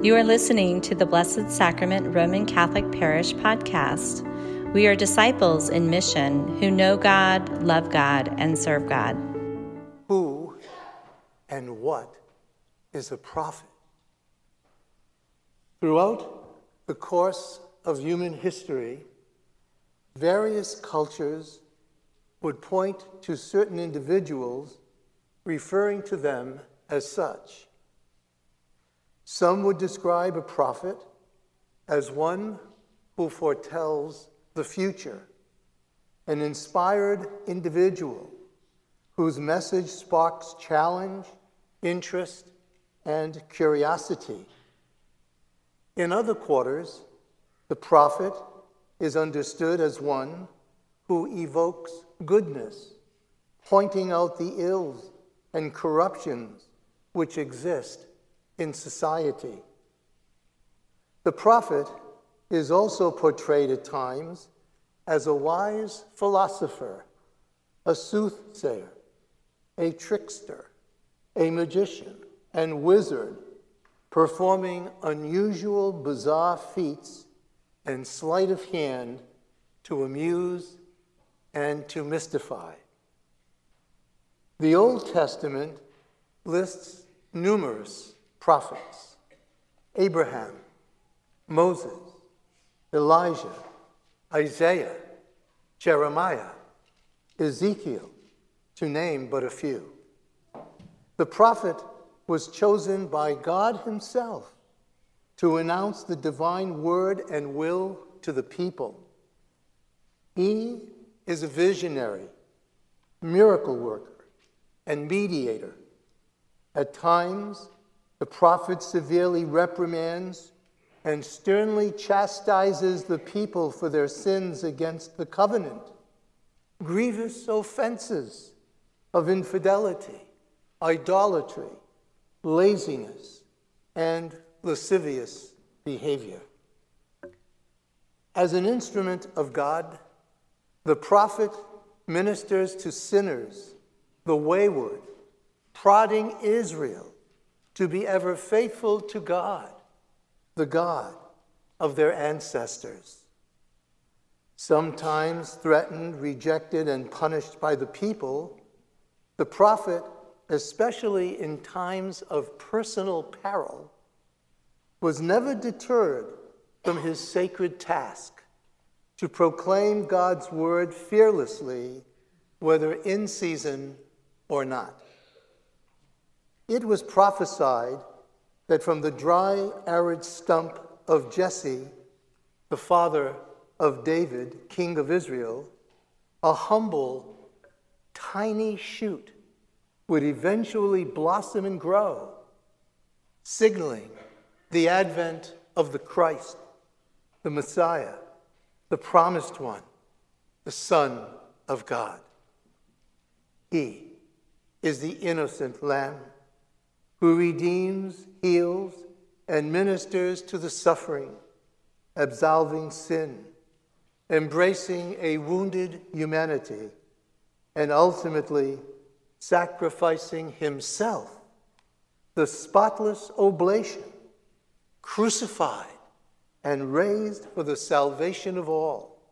You are listening to the Blessed Sacrament Roman Catholic Parish podcast. We are disciples in mission who know God, love God, and serve God. Who and what is a prophet? Throughout the course of human history, various cultures would point to certain individuals, referring to them as such. Some would describe a prophet as one who foretells the future, an inspired individual whose message sparks challenge, interest, and curiosity. In other quarters, the prophet is understood as one who evokes goodness, pointing out the ills and corruptions which exist in society. The prophet is also portrayed at times as a wise philosopher, a soothsayer, a trickster, a magician, and wizard, performing unusual, bizarre feats and sleight of hand to amuse and to mystify. The Old Testament lists numerous prophets Abraham, Moses, Elijah, Isaiah, Jeremiah, Ezekiel, to name but a few. The prophet was chosen by God Himself to announce the divine word and will to the people. He is a visionary, miracle worker, and mediator. At times, the prophet severely reprimands and sternly chastises the people for their sins against the covenant, grievous offenses of infidelity, idolatry, laziness, and lascivious behavior. As an instrument of God, the prophet ministers to sinners, the wayward, prodding Israel to be ever faithful to God, the God of their ancestors. Sometimes threatened, rejected, and punished by the people, the prophet, especially in times of personal peril, was never deterred from his sacred task to proclaim God's word fearlessly, whether in season or not. It was prophesied that from the dry, arid stump of Jesse, the father of David, king of Israel, a humble, tiny shoot would eventually blossom and grow, signaling the advent of the Christ, the Messiah, the promised one, the Son of God. He is the innocent Lamb who redeems, heals, and ministers to the suffering, absolving sin, embracing a wounded humanity, and ultimately sacrificing himself, the spotless oblation, crucified and raised for the salvation of all.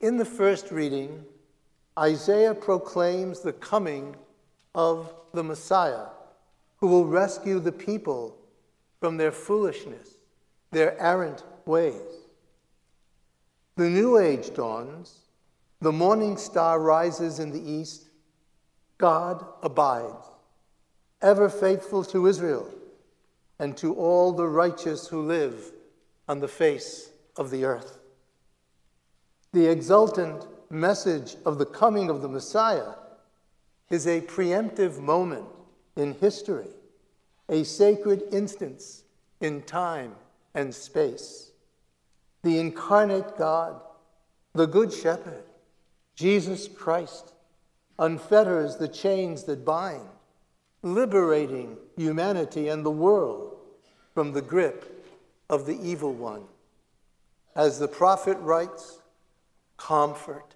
In the first reading, Isaiah proclaims the coming of the Messiah who will rescue the people from their foolishness, their errant ways. The new age dawns, the morning star rises in the east, God abides, ever faithful to Israel and to all the righteous who live on the face of the earth. The exultant message of the coming of the Messiah is a preemptive moment in history, a sacred instance in time and space. The incarnate God, the Good Shepherd, Jesus Christ, unfetters the chains that bind, liberating humanity and the world from the grip of the evil one. As the prophet writes, Comfort,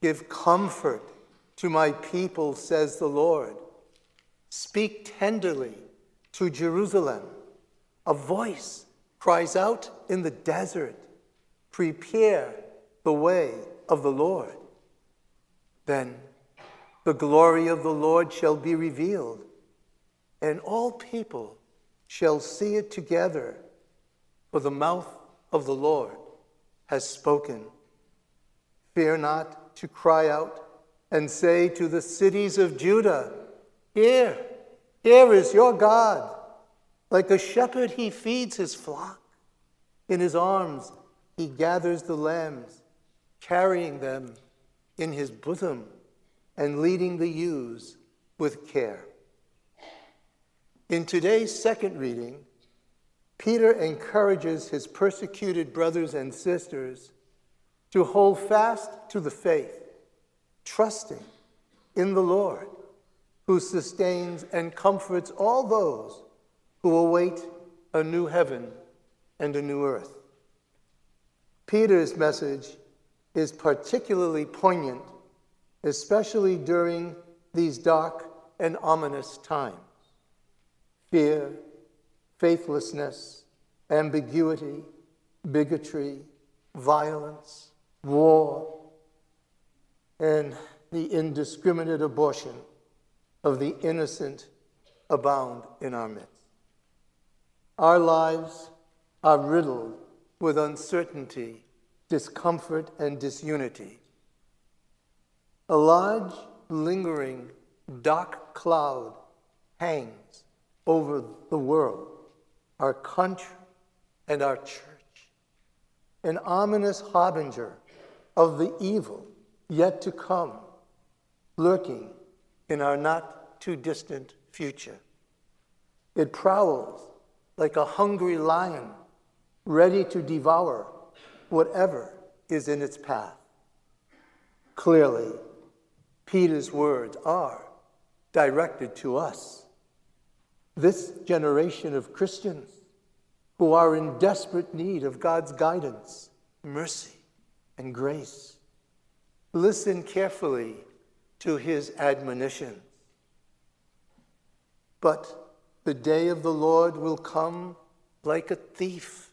give comfort to my people, says the Lord. Speak tenderly to Jerusalem A voice cries out in the desert, Prepare the way of the Lord. Then the glory of the Lord shall be revealed, and all people shall see it together, for the mouth of the Lord has spoken. Fear not to cry out and say to the cities of Judah, Here, here is your God. Like a shepherd, he feeds his flock. In his arms, he gathers the lambs, carrying them in his bosom and leading the ewes with care. In today's second reading, Peter encourages his persecuted brothers and sisters to hold fast to the faith, trusting in the Lord, who sustains and comforts all those who await a new heaven and a new earth. Peter's message is particularly poignant, especially during these dark and ominous times. Fear, faithlessness, ambiguity, bigotry, violence, war, and the indiscriminate abortion of the innocent abound in our midst. Our lives are riddled with uncertainty, discomfort, and disunity. A large, lingering, dark cloud hangs over the world, our country, and our church, an ominous harbinger of the evil yet to come, lurking in our not too distant future. It prowls like a hungry lion, ready to devour whatever is in its path. Clearly, Peter's words are directed to us, this generation of Christians who are in desperate need of God's guidance, mercy, and grace. Listen carefully to his admonition. But the day of the Lord will come like a thief,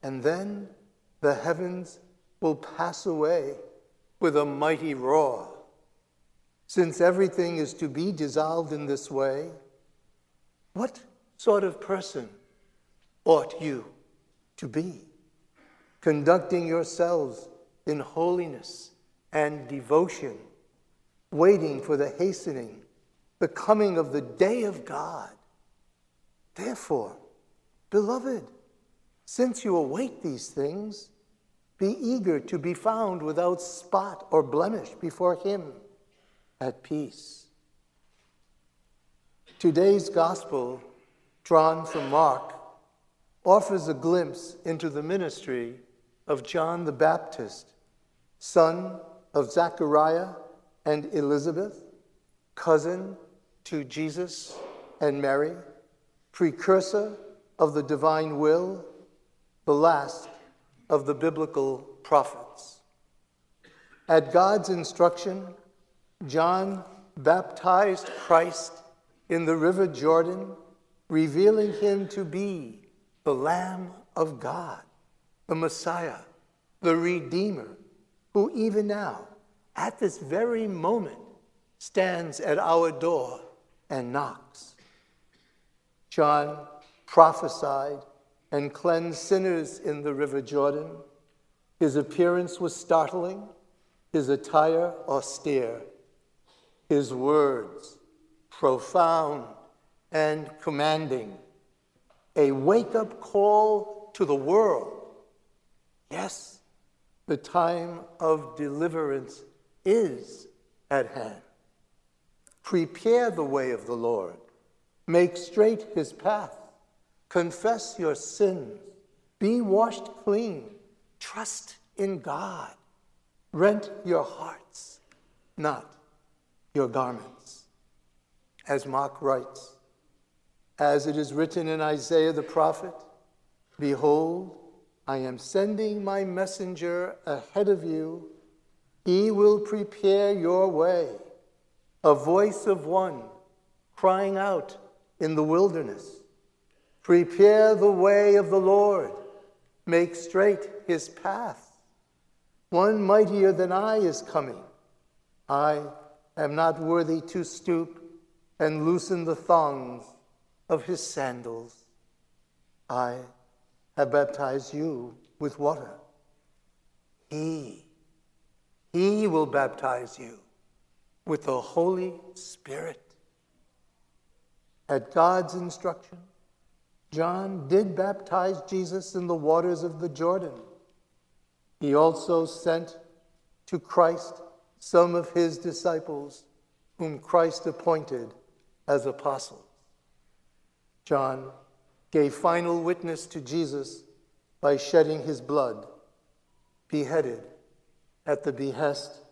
and then the heavens will pass away with a mighty roar. Since everything is to be dissolved in this way, what sort of person ought you to be? Conducting yourselves in holiness and devotion, waiting for the hastening, the coming of the day of God Therefore, beloved, since you await these things, be eager to be found without spot or blemish before Him at peace. Today's gospel, drawn from Mark, offers a glimpse into the ministry of John the Baptist, son of Zechariah and Elizabeth, cousin to Jesus and Mary precursor of the divine will, the last of the biblical prophets. At God's instruction, John baptized Christ in the river Jordan, revealing him to be the Lamb of God, the Messiah, the Redeemer, who even now, at this very moment, stands at our door and knocks. John prophesied and cleansed sinners in the river Jordan. His appearance was startling, his attire austere, his words profound and commanding. A wake up call to the world. Yes, the time of deliverance is at hand. Prepare the way of the Lord. Make straight his path. Confess your sins. Be washed clean. Trust in God. Rent your hearts, not your garments. As Mark writes, as it is written in Isaiah the prophet, Behold, I am sending my messenger ahead of you. He will prepare your way. A voice of one crying out, in the wilderness. Prepare the way of the Lord, make straight his path. One mightier than I is coming. I am not worthy to stoop and loosen the thongs of his sandals. I have baptized you with water. He, he will baptize you with the Holy Spirit. At God's instruction, John did baptize Jesus in the waters of the Jordan. He also sent to Christ some of his disciples, whom Christ appointed as apostles. John gave final witness to Jesus by shedding his blood, beheaded at the behest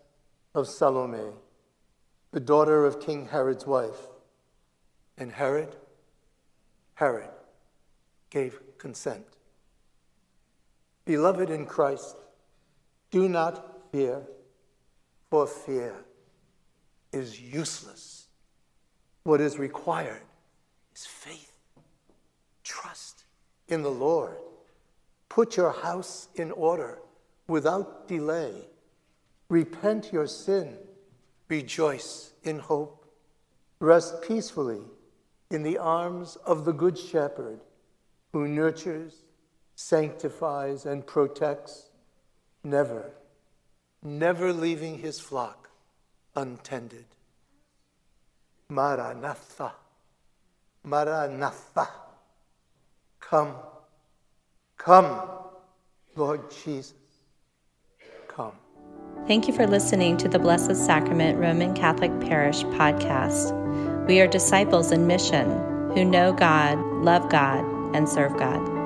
of Salome, the daughter of King Herod's wife. And Herod, Herod gave consent. Beloved in Christ, do not fear, for fear is useless. What is required is faith, trust in the Lord. Put your house in order without delay. Repent your sin. Rejoice in hope. Rest peacefully in the arms of the Good Shepherd who nurtures, sanctifies, and protects, never, never leaving his flock untended. Maranatha, Maranatha. Come, come, Lord Jesus, come. Thank you for listening to the Blessed Sacrament Roman Catholic Parish podcast. We are disciples in mission who know God, love God, and serve God.